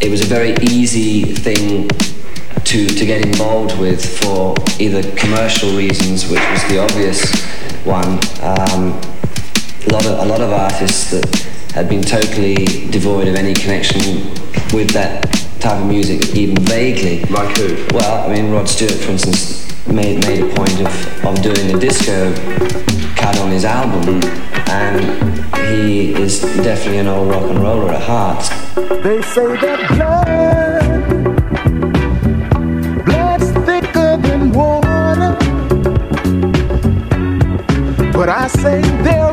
it was a very easy thing to, to get involved with for either commercial reasons, which was the obvious one. Um, a lot of a lot of artists that had been totally devoid of any connection with that type of music, even vaguely. Like who? Well, I mean, Rod Stewart, for instance, made made a point of, of doing a disco cut on his album, and he is definitely an old rock and roller at heart. They say that blood, blood's thicker than water, but I say they're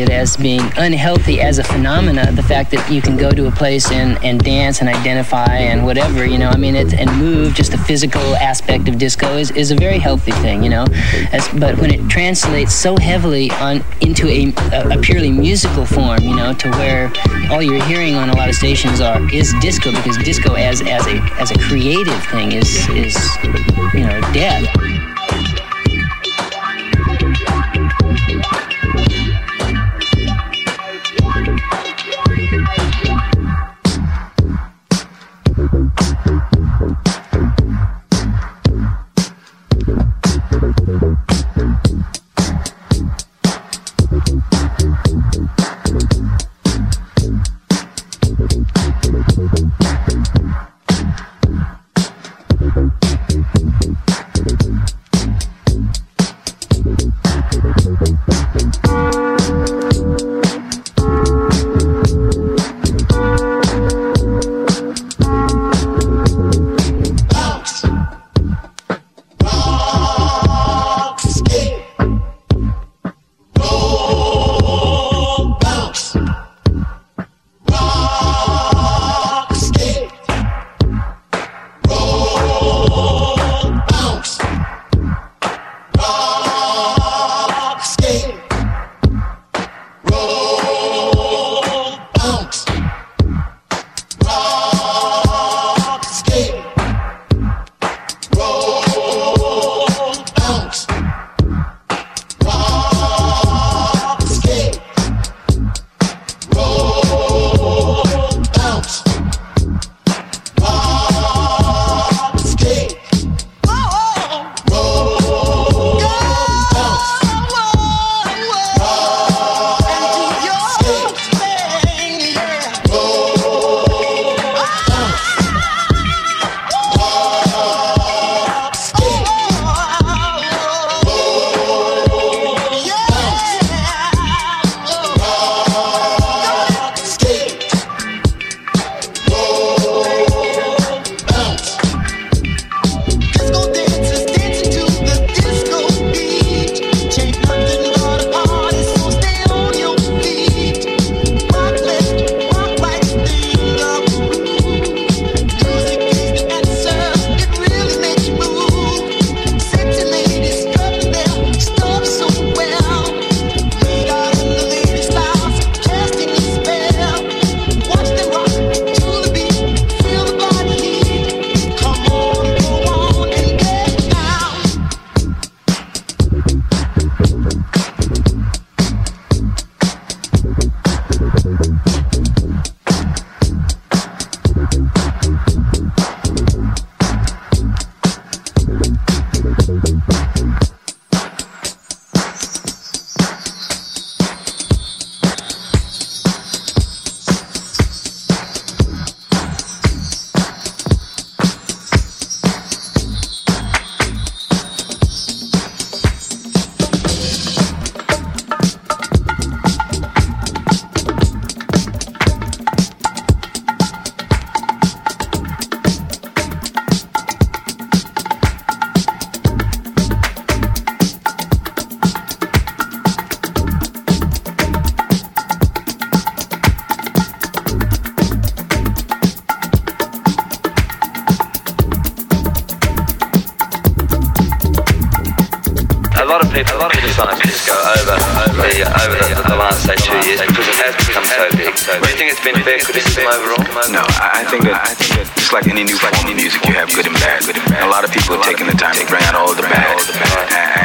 it as being unhealthy as a phenomena. The fact that you can go to a place and, and dance and identify and whatever, you know, I mean, it, and move, just the physical aspect of disco is, is a very healthy thing, you know. As, but when it translates so heavily on into a, a, a purely musical form, you know, to where all you're hearing on a lot of stations are is disco because disco as as a as a creative thing is is you know dead. lot of people, a lot of dishonest go over, over, the, over the, the, the last say two years because it has become so big. So do you think it's been fair criticism overall? No, I, think that I think that just like any new form of music, you have good and bad. Good and bad. A lot of people have taken the time to bring out all the bad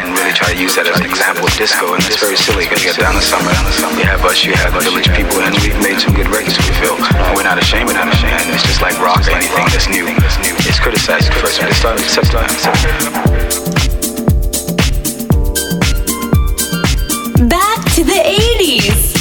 and really try to use that as an example of disco, and it's very silly because you got Donna Summer, you have us, you have the village people, and we've made some good records. We feel we're not ashamed of and It's just like rock or anything that's new. It's criticized at first, but it's starting to accept it. Back to the 80s.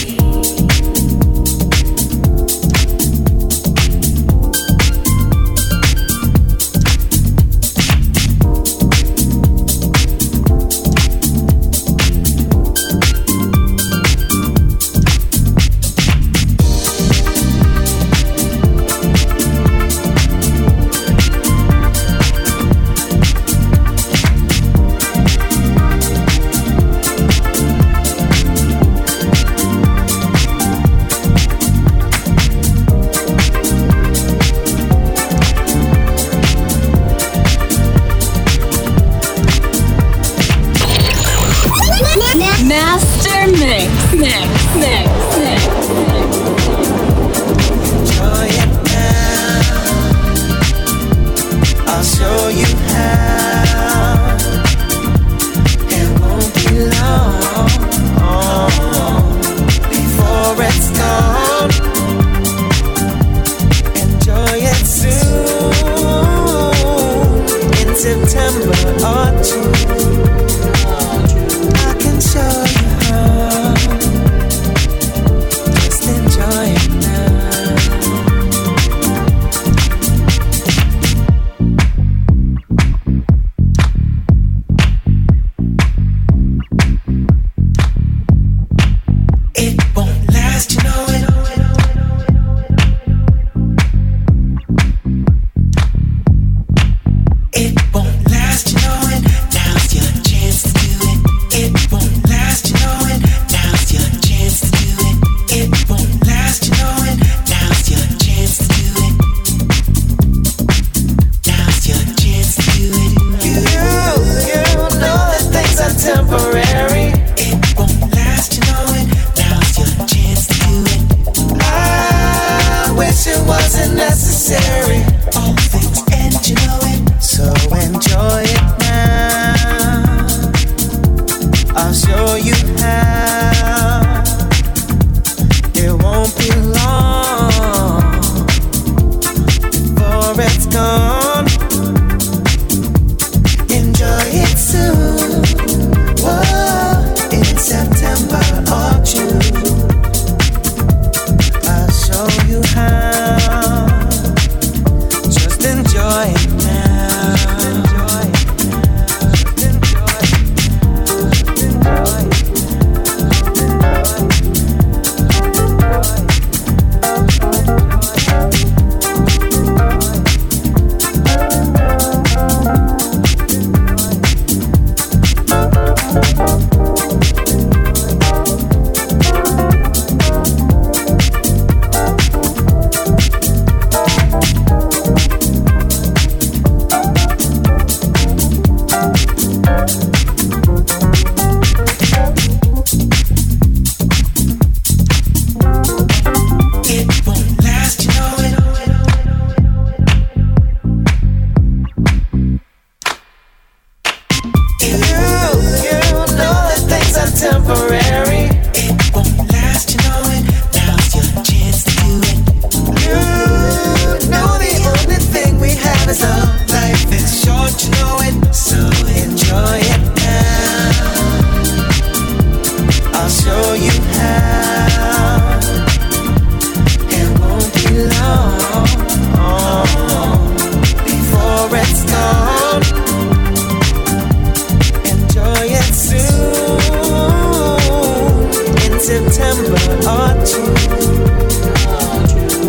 September or June.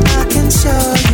I can show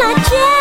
Trên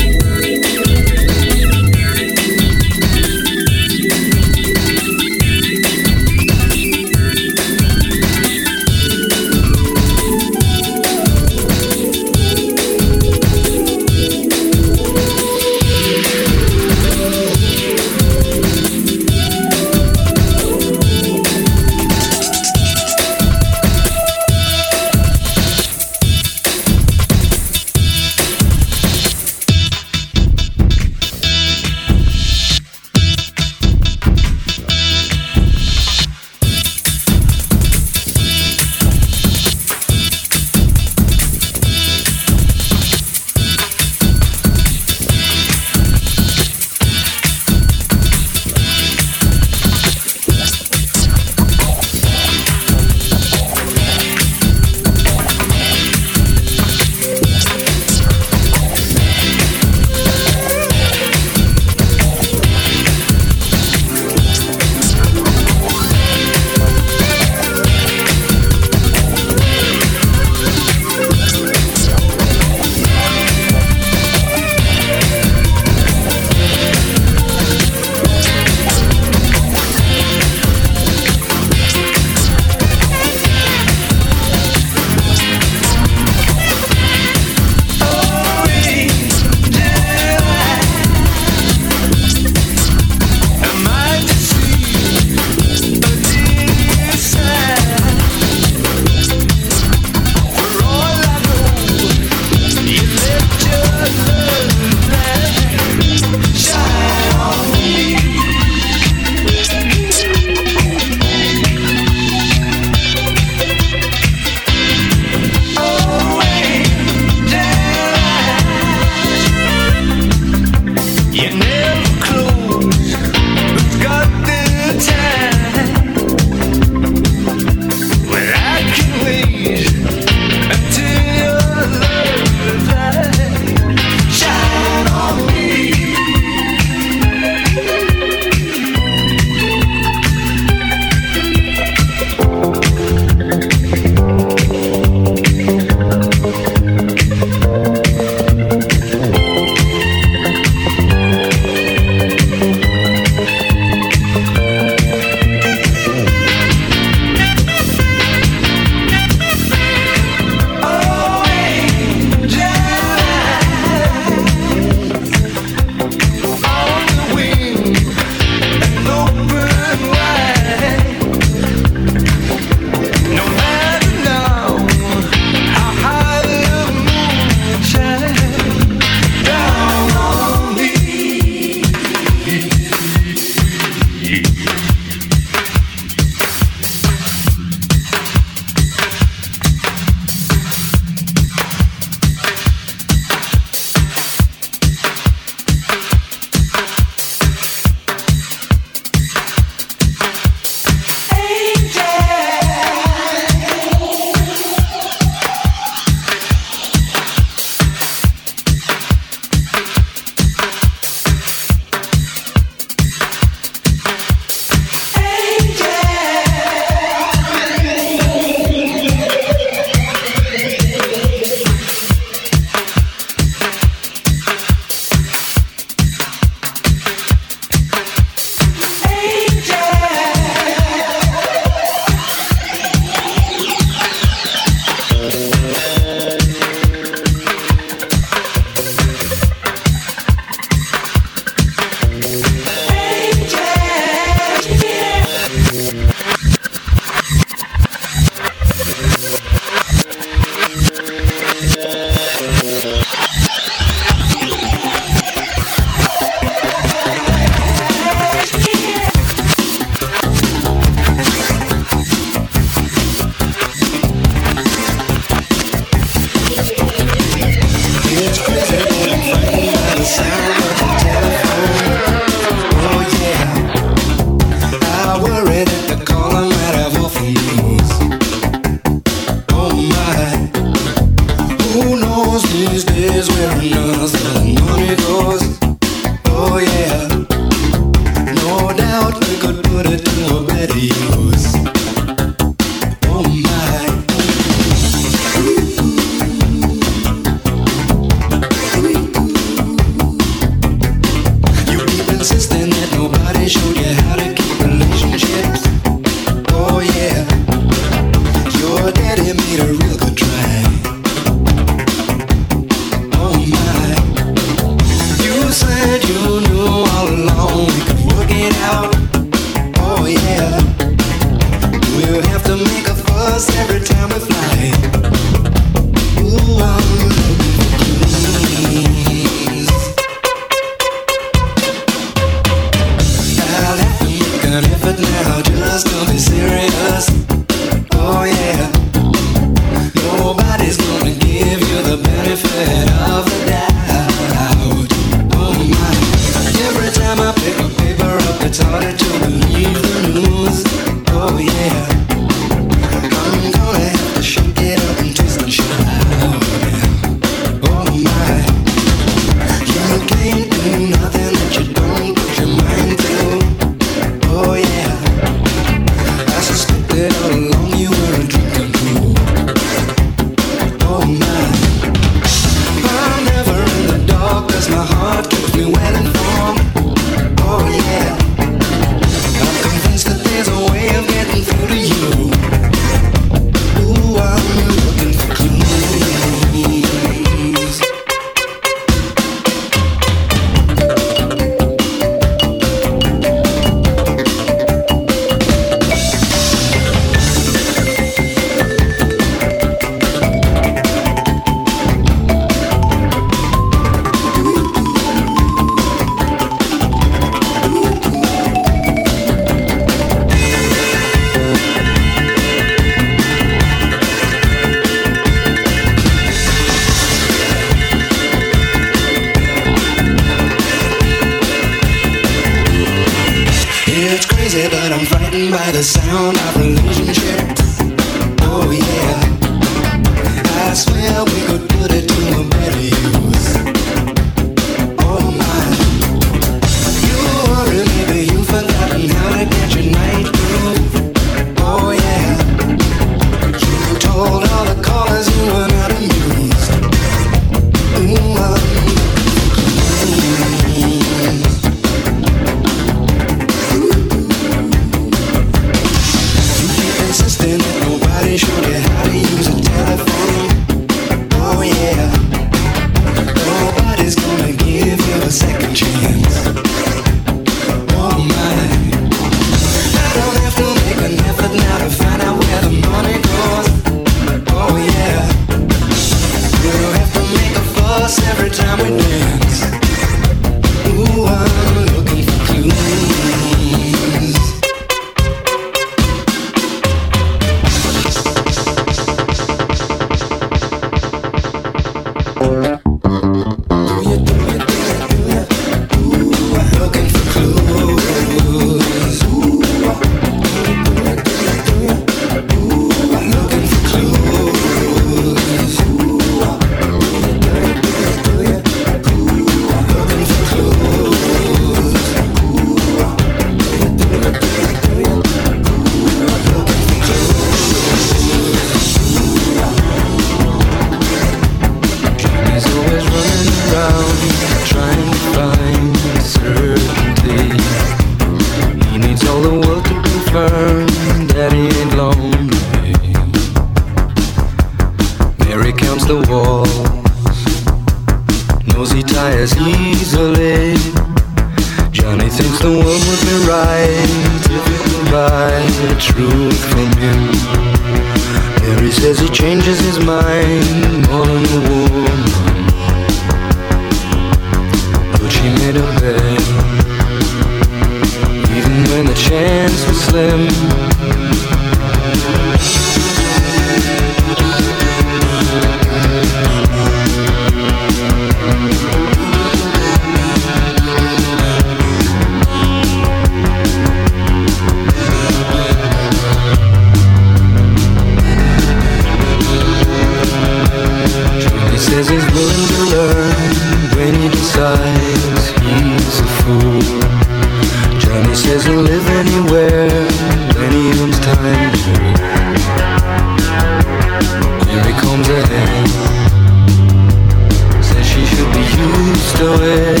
to it.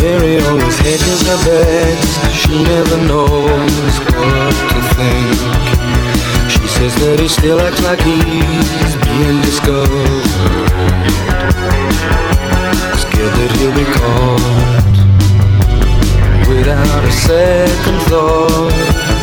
Mary always hedges her bets. She never knows what to think. She says that he still acts like he's being discovered. Scared that he'll be caught without a second thought.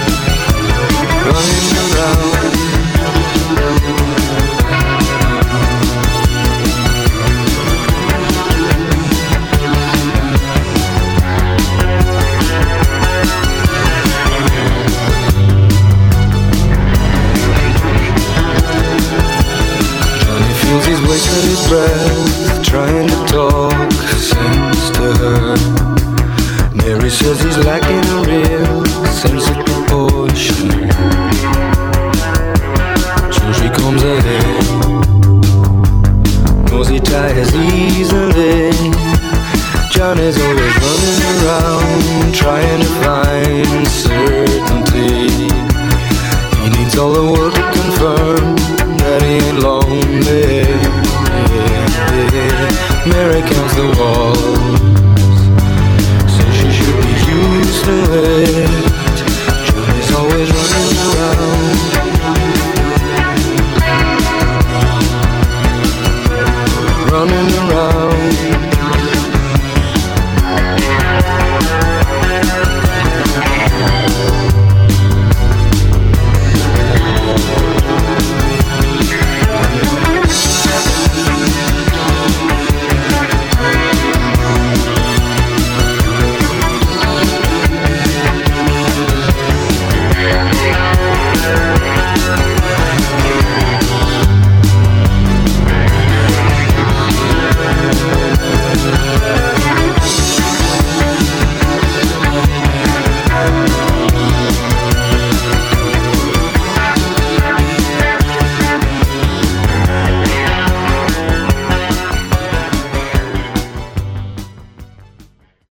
His breath trying to talk sense to her. Mary says he's lacking